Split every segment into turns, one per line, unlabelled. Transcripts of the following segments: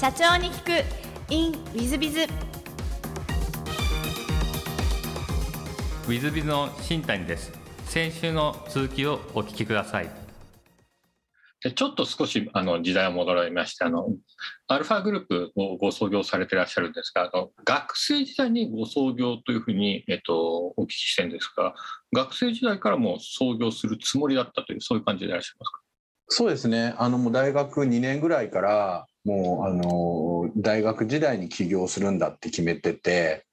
社長に聞く。In ウィズビズ
ウィズビズの新谷です。先週の続きをお聞きください。
でちょっと少しあの時代を戻られましてあのアルファグループをご創業されていらっしゃるんですがあの学生時代にご創業というふうに、えっと、お聞きしてるんですが学生時代からも創業するつもりだったというそういう感じでいらっしゃいますか？
そうですね。あのもう大学2年ぐらいからもうあの大学時代に起業するんだって決めてて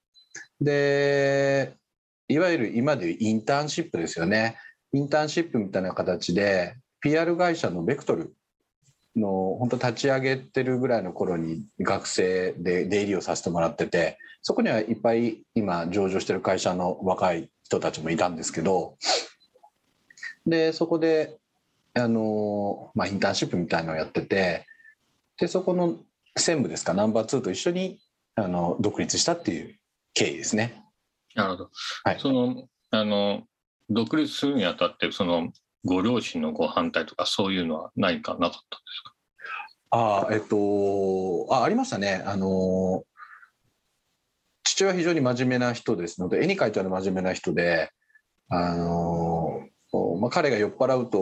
でいわゆる今でいうインターンシップですよね。インターンシップみたいな形で PR 会社のベクトルの本当立ち上げてるぐらいの頃に学生で出入りをさせてもらっててそこにはいっぱい今上場してる会社の若い人たちもいたんですけどでそこであの、まあ、インターンシップみたいのをやっててでそこの専務ですかナンバー2と一緒にあの独立したっていう経緯ですね。
なるほど、
はい、
そのあの独立するにあたってそのご両親のご反対とかそういうのは何かなかったんですか？
あえっとあありましたね。あの父親は非常に真面目な人ですので絵に描いてある真面目な人であの、まあ、彼が酔っ払うと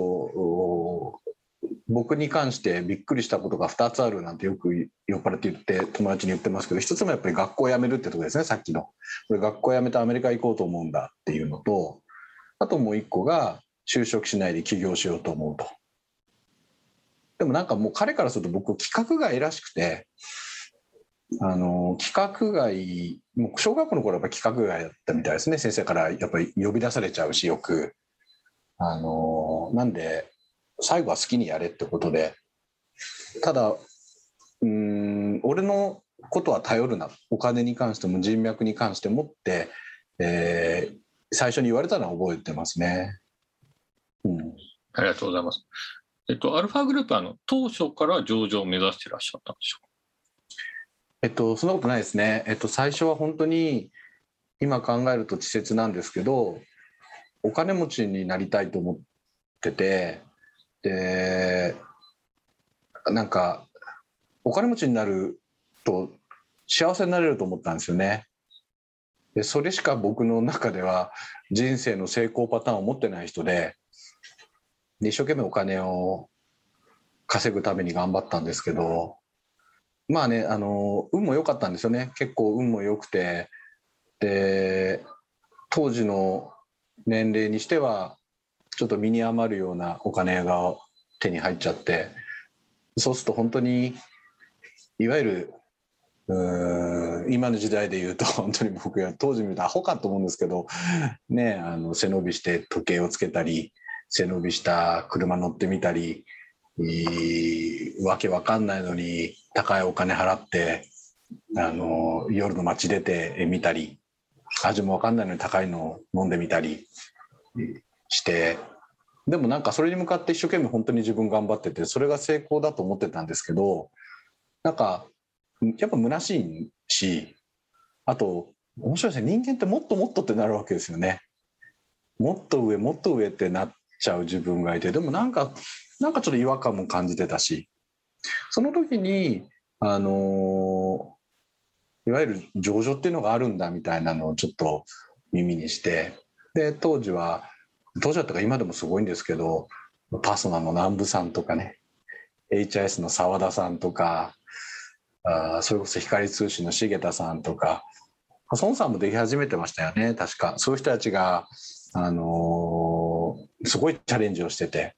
僕に関してびっくりしたことが2つあるなんてよく酔っ払って言って友達に言ってますけど1つ目はやっぱり学校辞めるってとこですねさっきの。これ学校辞めてアメリカ行こうと思うんだっていうのとあともう1個が就職しないで起業しようと思うと。でもなんかもう彼からすると僕規格外らしくてあの規格外もう小学校の頃はやっぱ規格外だったみたいですね。先生からやっぱり呼び出されちゃうしよく。あのなんで最後は好きにやれってことでただうん俺のことは頼るなお金に関しても人脈に関してもって、えー、最初に言われたのは覚えてますね。
うん、ありがとうございます。えっと、アルファグループはあの当初から上場を目指していらっしゃったんでしょう
えっと、そんなことないですね。えっと、最初は本当に今考えると稚拙なんですけど、お金持ちになりたいと思ってて、で、なんか、お金持ちになると幸せになれると思ったんですよね。で、それしか僕の中では人生の成功パターンを持ってない人で、で一生懸命お金を稼ぐために頑張ったんですけどまあねあの運も良かったんですよね結構運も良くてで当時の年齢にしてはちょっと身に余るようなお金が手に入っちゃってそうすると本当にいわゆるうん今の時代で言うと 本当に僕は当時見るとアホかと思うんですけどねあの背伸びして時計をつけたり背伸びした車乗ってみたり、わけわかんないのに高いお金払ってあの夜の街出てみたり味もわかんないのに高いのを飲んでみたりして。でもなんかそれに向かって一生懸命本当に自分頑張っててそれが成功だと思ってたんですけどなんかやっぱ虚しいしあと面白いですね。人間ってもっともっとってなるわけですよね。もっと上もっと上ってなっちゃう自分がいてでもなんかなんかちょっと違和感も感じてたし。その時にあのいわゆる情緒っていうのがあるんだみたいなのをちょっと耳にしてで当時は当時だったか今でもすごいんですけどパソナの南部さんとかね HIS の澤田さんとかあそれこそ光通信の重田さんとか孫さんもでき始めてましたよね確か。そういう人たちがあのー、すごいチャレンジをしてて。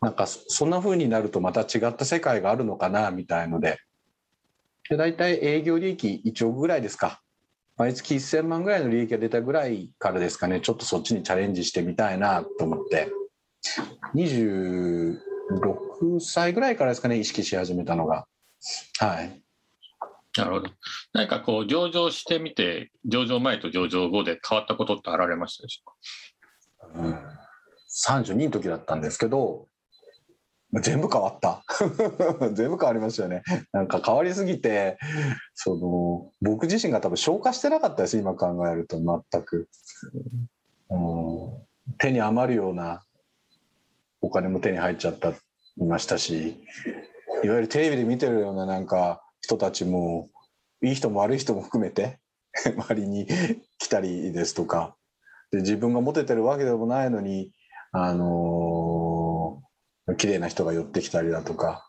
なんかそんな風になるとまた違った世界があるのかなみたいので。で大体営業利益1億ぐらいですか。毎月1000万ぐらいの利益が出たぐらいからですかねちょっとそっちにチャレンジしてみたいなと思って。26歳ぐらいからですかね意識し始めたのが。はい。
なるほど。何かこう、上場してみて、上場前と上場後で変わったことってあられましたでしょうか、うん、
32の時だったんですけど、全部変わった。全部変わりましたよね。なんか変わりすぎて、その、僕自身が多分消化してなかったです、今考えると全く。うん、手に余るようなお金も手に入っちゃったいましたし、いわゆるテレビで見てるようななんか人たちもいい人も悪い人も含めて 周りに来たりですとかで自分がモテてるわけでもないのにあのー綺麗な人が寄ってきたりだとか。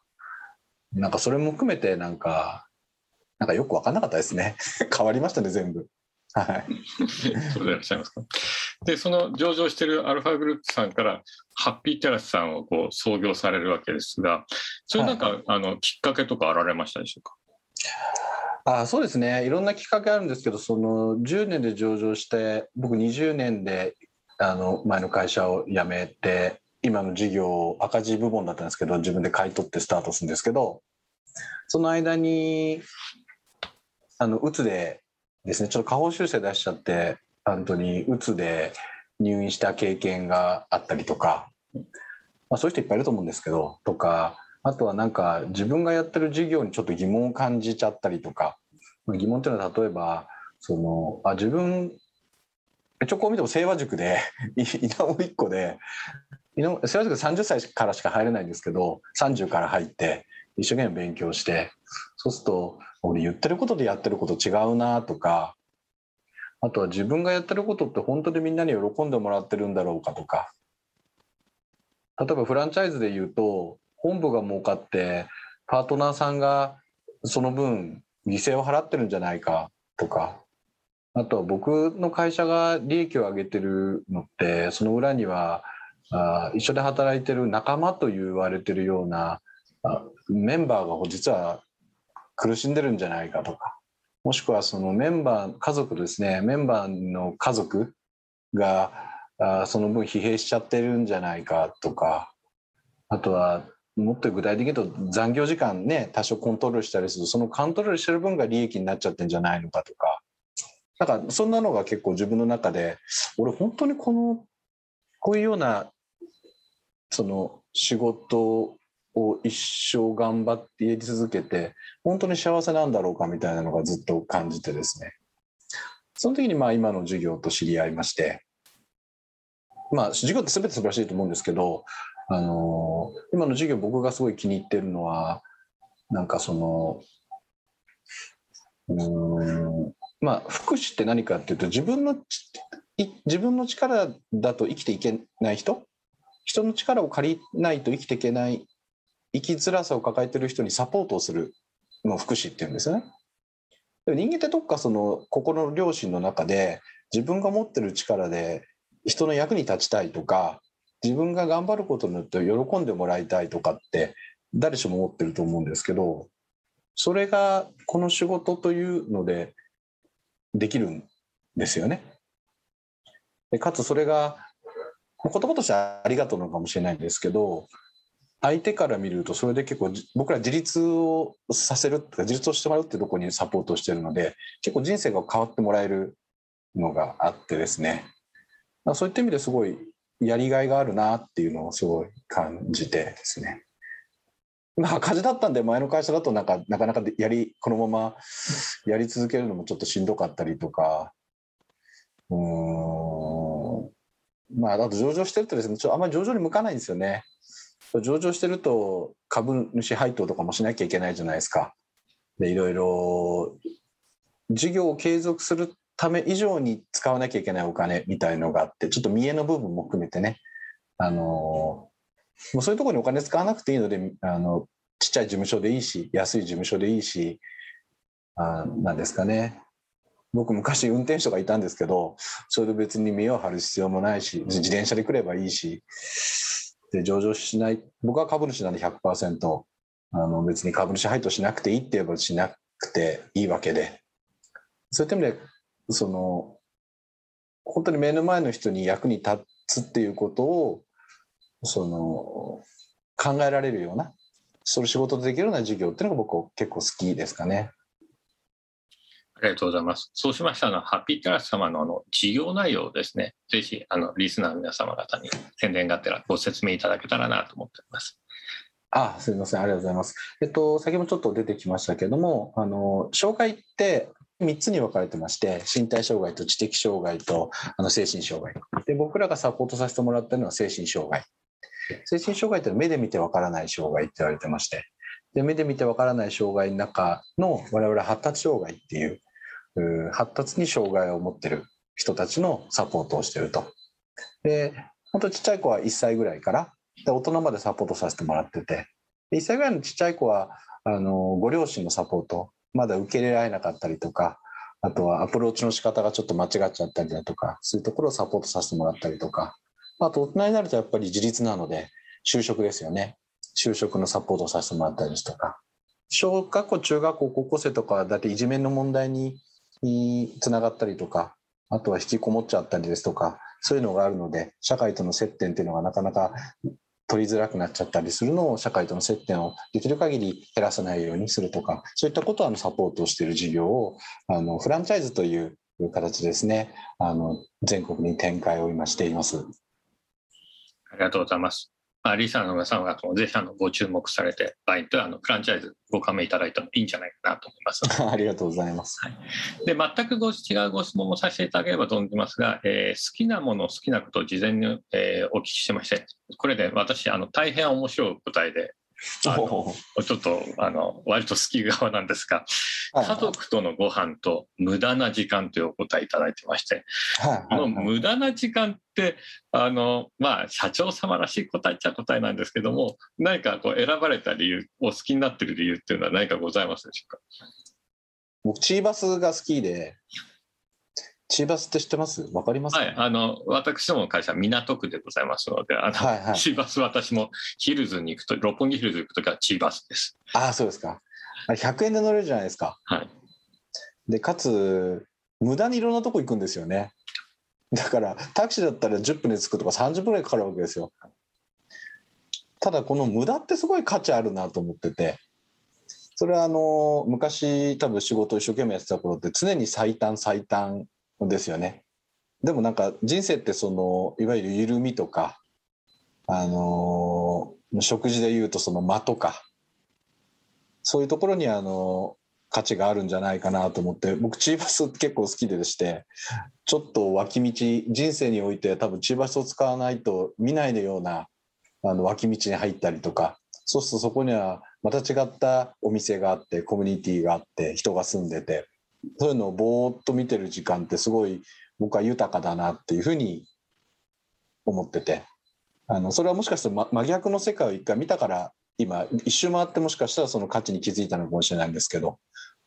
なんかそれも含めてなんかなんかよく分かんなかったですね。変わりましたね全部。はい。
そうでいらっしゃいますか？で、その上場しているアルファグループさんから、ハッピーテラスさんをこう創業されるわけですが、それなんか、あのきっかけとかあられましたでしょうか？
あそうですね。いろんなきっかけあるんですけどその10年で上場して僕20年であの前の会社を辞めて今の事業赤字部門だったんですけど自分で買い取ってスタートするんですけどその間にあのうつでですねちょっと下方修正出しちゃって本当にうつで入院した経験があったりとか、まあ、そういう人いっぱいいると思うんですけどとかあとはなんか自分がやってる事業にちょっと疑問を感じちゃったりとか疑問っていうのは例えばそのあ自分一応こう見ても清和塾で 稲尾一個で稲尾清和塾30歳からしか入れないんですけど30から入って一生懸命勉強してそうすると俺言ってることでやってること違うなとかあとは自分がやってることって本当にみんなに喜んでもらってるんだろうかとか。例えばフランチャイズで言うと本部が儲かってパートナーさんがその分犠牲を払ってるんじゃないかとか。あとは僕の会社が利益を上げてるのってその裏にはあ一緒で働いてる仲間と言われてるようなあメンバーが実は苦しんでるんじゃないかとかもしくはそのメンバー家族ですねメンバーの家族があその分疲弊しちゃってるんじゃないかとかあとはもっと具体的に言うと残業時間ね多少コントロールしたりするとそのコントロールしてる分が利益になっちゃってんじゃないのかとか。なんかそんなのが結構自分の中で俺本当にこのこういうようなその仕事を一生頑張ってやり続けて本当に幸せなんだろうかみたいなのがずっと感じてですね。その時にまあ今の授業と知り合いましてまあ授業って全て素晴らしいと思うんですけどあの今の授業僕がすごい気に入ってるのはなんかそのうんまあ福祉って何かっていうと自分の自分の力だと生きていけない人人の力を借りないと生きていけない生きづらさを抱えてる人にサポートをするのを福祉っていうんですね。でも人間ってどっかその心の良心の中で自分が持ってる力で人の役に立ちたいとか自分が頑張ることによって喜んでもらいたいとかって誰しも思ってると思うんですけどそれがこの仕事というのでできるんですよね。でかつそれが言葉としてはありがとうなのかもしれないんですけど相手から見るとそれで結構僕ら自立をさせるとか自立をしてもらうってとこにサポートしてるので結構人生が変わってもらえるのがあってですねそういった意味ですごいやりがいがあるなっていうのをすごい感じてですね。まあ赤字だったんで前の会社だとなんかなかなかやりこのままやり続けるのもちょっとしんどかったりとかうんまああと上場してるとですねちょあんまり上場に向かないんですよね。上場してると株主配当とかもしなきゃいけないじゃないですか。でいろいろ事業を継続するため以上に使わなきゃいけないお金みたいのがあってちょっと見栄の部分も含めてねあのもうそういうところにお金使わなくていいのであのちっちゃい事務所でいいし安い事務所でいいしあなんですかね僕昔運転手とかいたんですけどそれで別に見栄を張る必要もないし自転車で来ればいいしで上場しない僕は株主なんで100%あの別に株主配当しなくていいって言えばしなくていいわけでそういった意味でその本当に目の前の人に役に立つっていうことをその考えられるようなその仕事でできるような授業っていうのが僕は結構好きですかね。
ありがとうございます。そうしましたら、ハッピーテラス様のあの事業内容をですね、ぜひあのリスナーの皆様方に宣伝がてらご説明いただけたらなと思っております。
あすみません、ありがとうございます。えっと、先ほどちょっと出てきましたけども、あの、障害って3つに分かれてまして、身体障害と知的障害とあの精神障害。で、僕らがサポートさせてもらってるのは精神障害。精神障害って目で見て分からない障害って言われてまして、で目で見てわからない障害の中の我々発達障害っていう発達に障害を持ってる人たちのサポートをしてると。で本当ちっちゃい子は1歳ぐらいからで大人までサポートさせてもらってて。1歳ぐらいのちっちゃい子はあのご両親のサポートまだ受け入れられなかったりとかあとはアプローチの仕方がちょっと間違っちゃったりだとかそういうところをサポートさせてもらったりとか。あと大人になるとやっぱり自立なので就職ですよね。就職のサポートをさせてもらったりですとか。小学校中学校高校生とかだっていじめの問題ににつながったりとかあとは引きこもっちゃったりですとかそういうのがあるので社会との接点っていうのがなかなか取りづらくなっちゃったりするのを社会との接点をできる限り減らさないようにするとかそういったことをサポートしている事業をあのフランチャイズという形ですねあの全国に展開を今しています。
ありがとうございます。まあ、リサの皆さんがぜひあのご注目されて、場合とあのフランチャイズご加盟いただいてもいいんじゃないかなと思います。
ありがとうございます。はい、
で全くご違うご質問もさせていただければと思いますが、えー、好きなもの、好きなことを事前に、えー、お聞きしてまして、これで私、あの大変面白い答えで、ちょっとあの割と好き側なんですが、家族とのご飯と無駄な時間というお答えいただいてまして、この無駄な時間ってあの、まあ、社長様らしい答えっちゃ答えなんですけども何かこう選ばれた理由お好きになってる理由っていうのは何かございますでしょうか？
僕チーバスが好きでチーバスって知ってます？わかります、
ね、はい、あの、私どもの会社、港区でございますので、あの、はいはい、チーバス私もヒルズに行くと、六本木ヒルズ行くときはチーバスです。
ああ、そうですか。100円で乗れるじゃないですか。
はい。
で、かつ、無駄にいろんなとこ行くんですよね。だから、タクシーだったら10分で着くとか30分ぐらいかかるわけですよ。ただ、この無駄ってすごい価値あるなと思ってて、それはあの、昔多分仕事を一生懸命やってた頃って常に最短最短ですよね。でもなんか人生ってそのいわゆる緩みとかあの食事でいうとその間とかそういうところにあの価値があるんじゃないかなと思って僕チーバス結構好きでしてちょっと脇道人生において多分チーバスを使わないと見ないのようなあの脇道に入ったりとかそうするとそこにはまた違ったお店があってコミュニティがあって人が住んでてそういうのをぼーっと見てる時間ってすごい僕は豊かだなっていうふうに思ってて。あのそれはもしかしたら真逆の世界を一回見たから今一周回ってもしかしたらその価値に気づいたのかもしれないんですけど。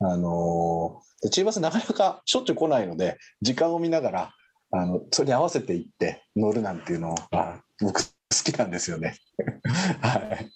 あのチーバスなかなかしょっちゅう来ないので時間を見ながらあのそれに合わせていって乗るなんていうのは僕好きなんですよね。はい。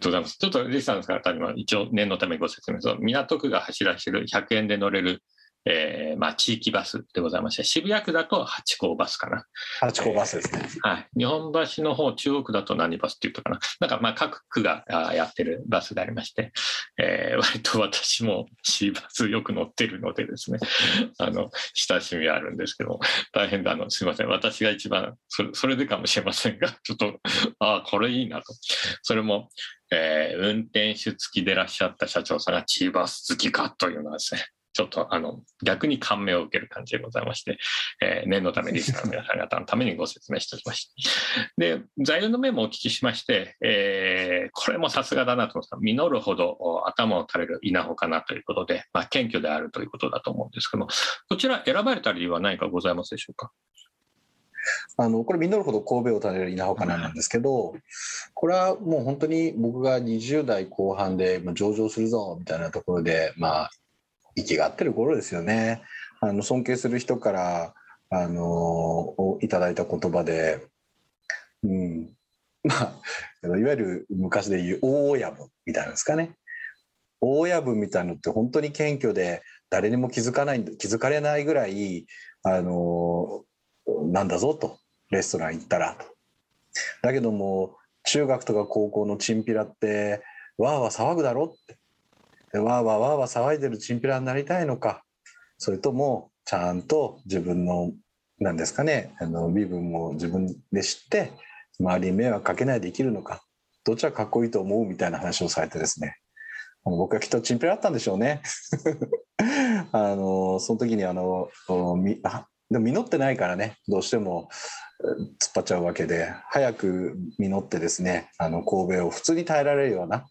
りがとうございます。ちょっとリスさん方に一応念のためご説明すると、港区が走らせてる100円で乗れるえー、まあ、地域バスでございまして、渋谷区だと八甲バスかな。
八甲バスですね、
えー、はい。日本橋の方、中央区だと何バスっていうとかな。なんかまあ各区がやってるバスでありまして、えー、割と私も C バスよく乗ってるのでですね、あの、親しみあるんですけど、大変だ、あの、すいません。私が一番それ、それでかもしれませんが、ちょっと、ああ、これいいなと。それも、えー、運転手付きでいらっしゃった社長さんがチーバス好きかというのはですね、ちょっとあの逆に感銘を受ける感じでございまして、えー、念のためリスナーの皆さん方のためにご説明しておきました。で、材料の面もお聞きしまして、えー、これもさすがだなと思った実るほど頭を垂れる稲穂かなということで、まあ、謙虚であるということだと思うんですけども、こちら選ばれた理由は何かございますでしょうか？
あのこれ実るほど神戸を垂れる稲穂かななんですけど、これはもう本当に僕が20代後半で上場するぞみたいなところで、まあ、息が合ってる頃ですよね。あの尊敬する人からあのいただいた言葉で、うん、まあいわゆる昔で言う大親分みたいなんですかね。大親分みたいのって本当に謙虚で誰にも気づかない気づかれないぐらいあのなんだぞとレストラン行ったらと。だけども中学とか高校のチンピラってわーわー騒ぐだろってわーわーわーわー騒いでるチンピラになりたいのか。それともちゃんと自分の何ですかねあの身分も自分で知って周りに迷惑かけないで生きるのか。どっちはかっこいいと思うみたいな話をされてですね。僕はきっとチンピラだったんでしょうね。あのその時にあのみでも実ってないからね。どうしても突っ張っちゃうわけで。早く実ってですねあの神戸を普通に耐えられるような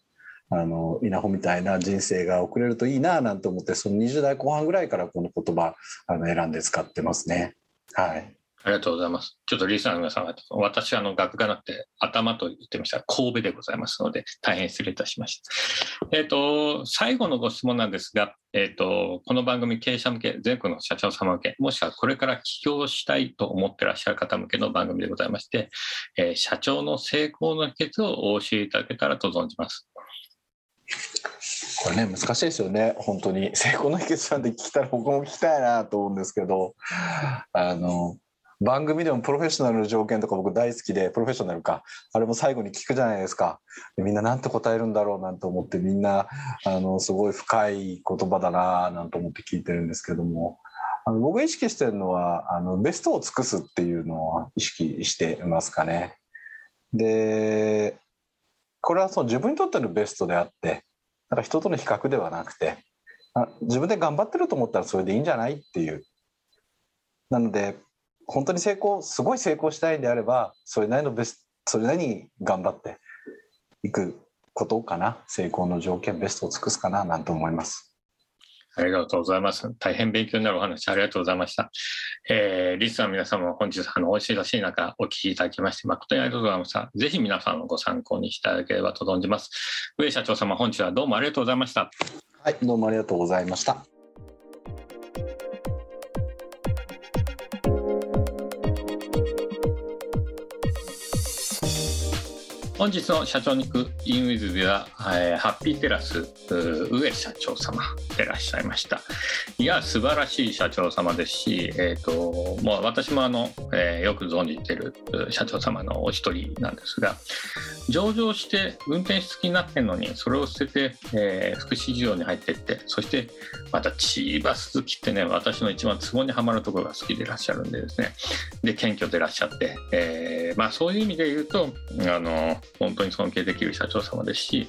あの稲穂みたいな人生が送れるといいななんて思ってその20代後半ぐらいからこの言葉あの選んで使ってますね。はい
ありがとうございます。ちょっとリスナーの皆さん、私はあの学がなくて頭と言ってました神戸でございますので、大変失礼いたしました。えっ、と、最後のご質問なんですが、えっ、と、この番組経営者向け、全国の社長様向け、もしくはこれから起業したいと思ってらっしゃる方向けの番組でございまして、えー社長の成功の秘訣をお教えいただけたらと存じます。
これね。難しいですよね。本当に。成功の秘訣なんて聞いたら僕も聞きたいなと思うんですけど。あの番組でもプロフェッショナルの条件とか僕大好きでプロフェッショナルか。あれも最後に聞くじゃないですか。みんななんて答えるんだろうなんて思ってみんなあのすごい深い言葉だななんて思って聞いてるんですけども。あの僕意識してるのはあのベストを尽くすっていうのを意識してますかね。でこれはその自分にとってのベストであってだから人との比較ではなくて自分で頑張ってると思ったらそれでいいんじゃないっていう。なので本当に成功すごい成功したいんであればそれなりのベスそれなりに頑張っていくことかな。成功の条件ベストを尽くすかななんて思います。
ありがとうございます。大変勉強になるお話ありがとうございました。えー、リスナーの皆様本日、あの、おいしいらしい中、お聞きいただきまして、誠にありがとうございました。ぜひ皆さんのご参考にしていただければと存じます。上社長様、本日はどうもありがとうございました。
はいどうもありがとうございました
本日の社長に行くインウィズでは、えーハッピーテラス上社長様でいらっしゃいました。いや素晴らしい社長様ですし、えー、ともう私もあの、えーよく存じてる社長様のお一人なんですが上場して運転手付きになってるのにそれを捨てて、えー福祉事業に入っていってそしてまたチーバス好きってね私の一番ツボにはまるところが好きでいらっしゃるんでですね。で謙虚でいらっしゃって、えーまあ、そういう意味で言うとあの本当に尊敬できる社長様ですし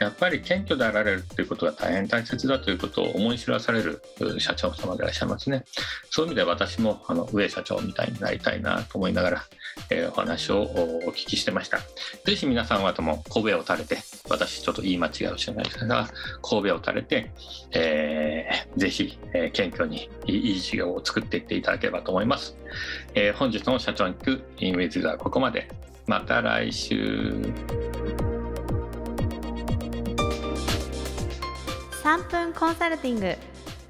やっぱり謙虚であられるということが大変大切だということを思い知らされる社長様でいらっしゃいますね。そういう意味で私もあの上社長みたいになりたいなと思いながら、えーお話をお聞きしてました。ぜひ皆さん方も神戸を垂れて私ちょっと言い間違いをしてないですが神戸を垂れて、えーぜひ、えー謙虚にいい事業を作っていっていただければと思います、えー本日の社長に行くインウィズはここまで。また来週。
3分コンサルティング。w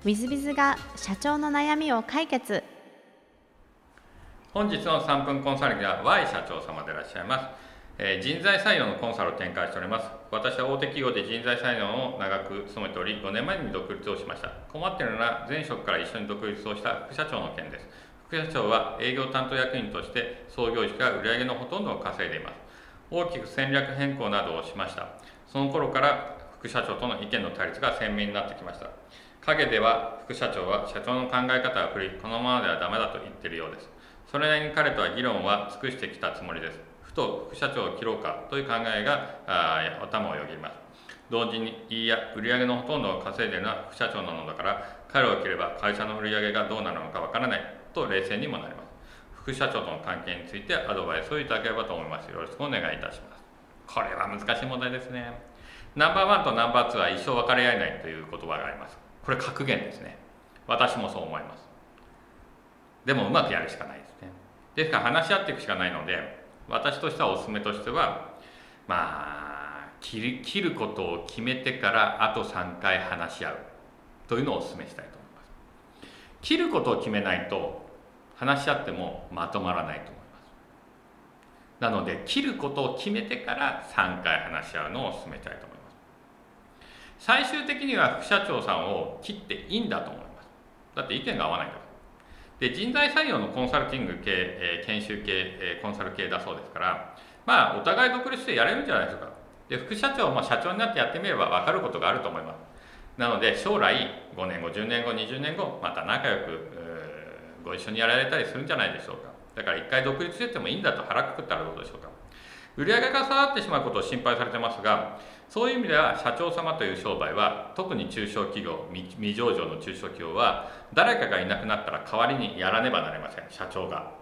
i z b i が社長の悩みを解決。
本日の3分コンサルティングは Y 社長様でいらっしゃいます、えー人材採用のコンサルを展開しております。私は大手企業で人材採用を長く務めており5年前に独立をしました。困っているのは前職から一緒に独立をした副社長の件です副社長は営業担当役員として創業時から売上のほとんどを稼いでいます。大きく戦略変更などをしました。その頃から副社長との意見の対立が鮮明になってきました。陰では副社長は社長の考え方が古い。このままではダメだと言っているようです。それなりに彼とは議論は尽くしてきたつもりです。ふと副社長を切ろうかという考えが頭をよぎります。同時にいいや売上のほとんどを稼いでいるのは副社長なのだから彼を切れば会社の売り上げがどうなるのかわからない。と冷静にもなります。副社長との関係についてアドバイスをいただければと思います。よろしくお願いいたします。これは難しい問題ですね。ナンバーワンとナンバーツーは一生分かり合えないという言葉があります。これ格言ですね。私もそう思います。でもうまくやるしかないですね。ですから話し合っていくしかないので私としてはおすすめとしてはまあ切る切ることを決めてからあと3回話し合うというのをお勧めしたいと思います。切ることを決めないと話し合ってもまとまらないと思います。なので切ることを決めてから3回話し合うのを勧めたいと思います。最終的には副社長さんを切っていいんだと思います。だって意見が合わないから。で人材採用のコンサルティング系、え研修系、えコンサル系だそうですからまあお互い独立してやれるんじゃないですか。で副社長も社長になってやってみれば分かることがあると思います。なので将来5年後10年後20年後また仲良くご一緒にやられたりするんじゃないでしょうか。だから一回独立しててもいいんだと腹くくったらどうでしょうか。売上が下がってしまうことを心配されてますがそういう意味では社長様という商売は特に中小企業未上場の中小企業は誰かがいなくなったら代わりにやらねばなりません。社長が。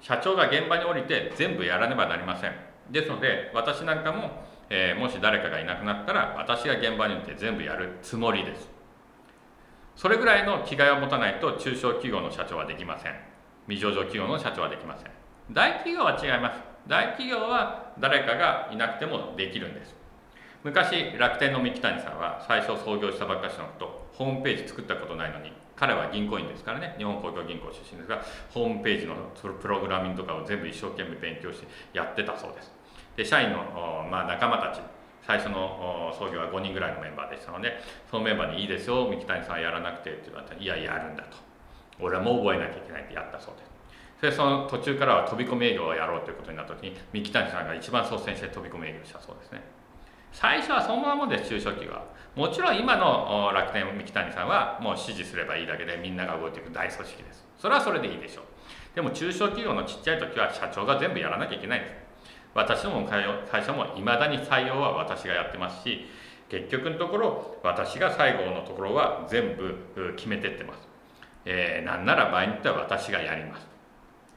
社長が現場に降りて全部やらねばなりません。ですので私なんかも、えー、もし誰かがいなくなったら私が現場に行って全部やるつもりです。それぐらいの気概を持たないと中小企業の社長はできません。未上場企業の社長はできません。大企業は違います。大企業は誰かがいなくてもできるんです。昔楽天の三木谷さんは最初創業したばっかしのことホームページ作ったことないのに彼は銀行員ですからね。日本公共銀行出身ですがホームページのプログラミングとかを全部一生懸命勉強してやってたそうです。で社員の、まあ、仲間たち最初の創業は5人ぐらいのメンバーでしたのでそのメンバーに「いいですよ三木谷さんやらなくて」って言われたら「いややるんだ」と「俺はもう覚えなきゃいけない」ってやったそうで。すそれその途中からは飛び込み営業をやろうということになった時に三木谷さんが一番率先して飛び込み営業したそうですね。最初はそんなもんです中小企業は。もちろん今の楽天三木谷さんはもう指示すればいいだけでみんなが動いていく大組織です。それはそれでいいでしょう。でも中小企業のちっちゃい時は社長が全部やらなきゃいけないんです。私どもの会社もいまだに採用は私がやってますし結局のところ私が最後のところは全部決めてってます、えー、なんなら場合によっては私がやります。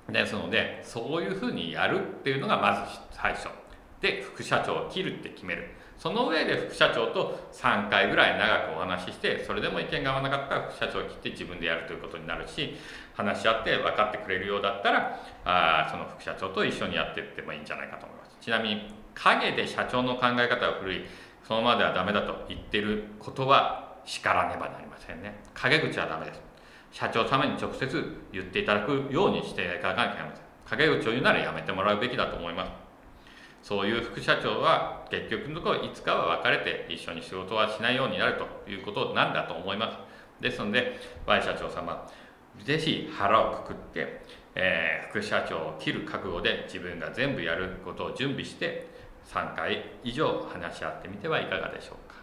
ですのでそういうふうにやるっていうのがまず最初。で副社長を切るって決める。その上で副社長と3回ぐらい長くお話ししてそれでも意見が合わなかったら副社長を切って自分でやるということになるし話し合って分かってくれるようだったらあその副社長と一緒にやっていってもいいんじゃないかと思います。ちなみに陰で社長の考え方が古いそのままではダメだと言ってることは叱らねばなりませんね。陰口はダメです。社長様に直接言っていただくようにしていただかなきゃいけません。陰口を言うならやめてもらうべきだと思います。そういう副社長は結局のところいつかは別れて一緒に仕事はしないようになるということなんだと思います。ですので Y 社長様ぜひ腹をくくって、えー、副社長を切る覚悟で自分が全部やることを準備して3回以上話し合ってみてはいかがでしょうか、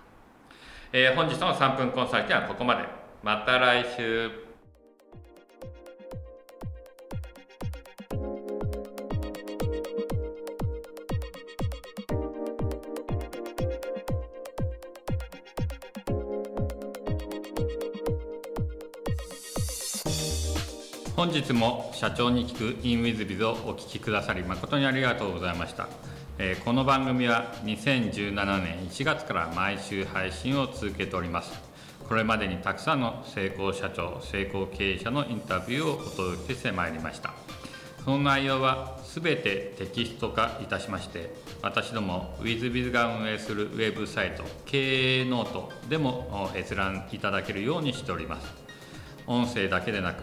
えー、本日の3分コンサルティンはここまで。また来週。本日も社長に聞く in WithBiz をお聞きくださり誠にありがとうございました、えー、この番組は2017年1月から毎週配信を続けております。これまでにたくさんの成功社長成功経営者のインタビューをお届けしてまいりました。その内容は全てテキスト化いたしまして私ども WithBiz が運営するウェブサイト経営ノートでも閲覧いただけるようにしております。音声だけでなく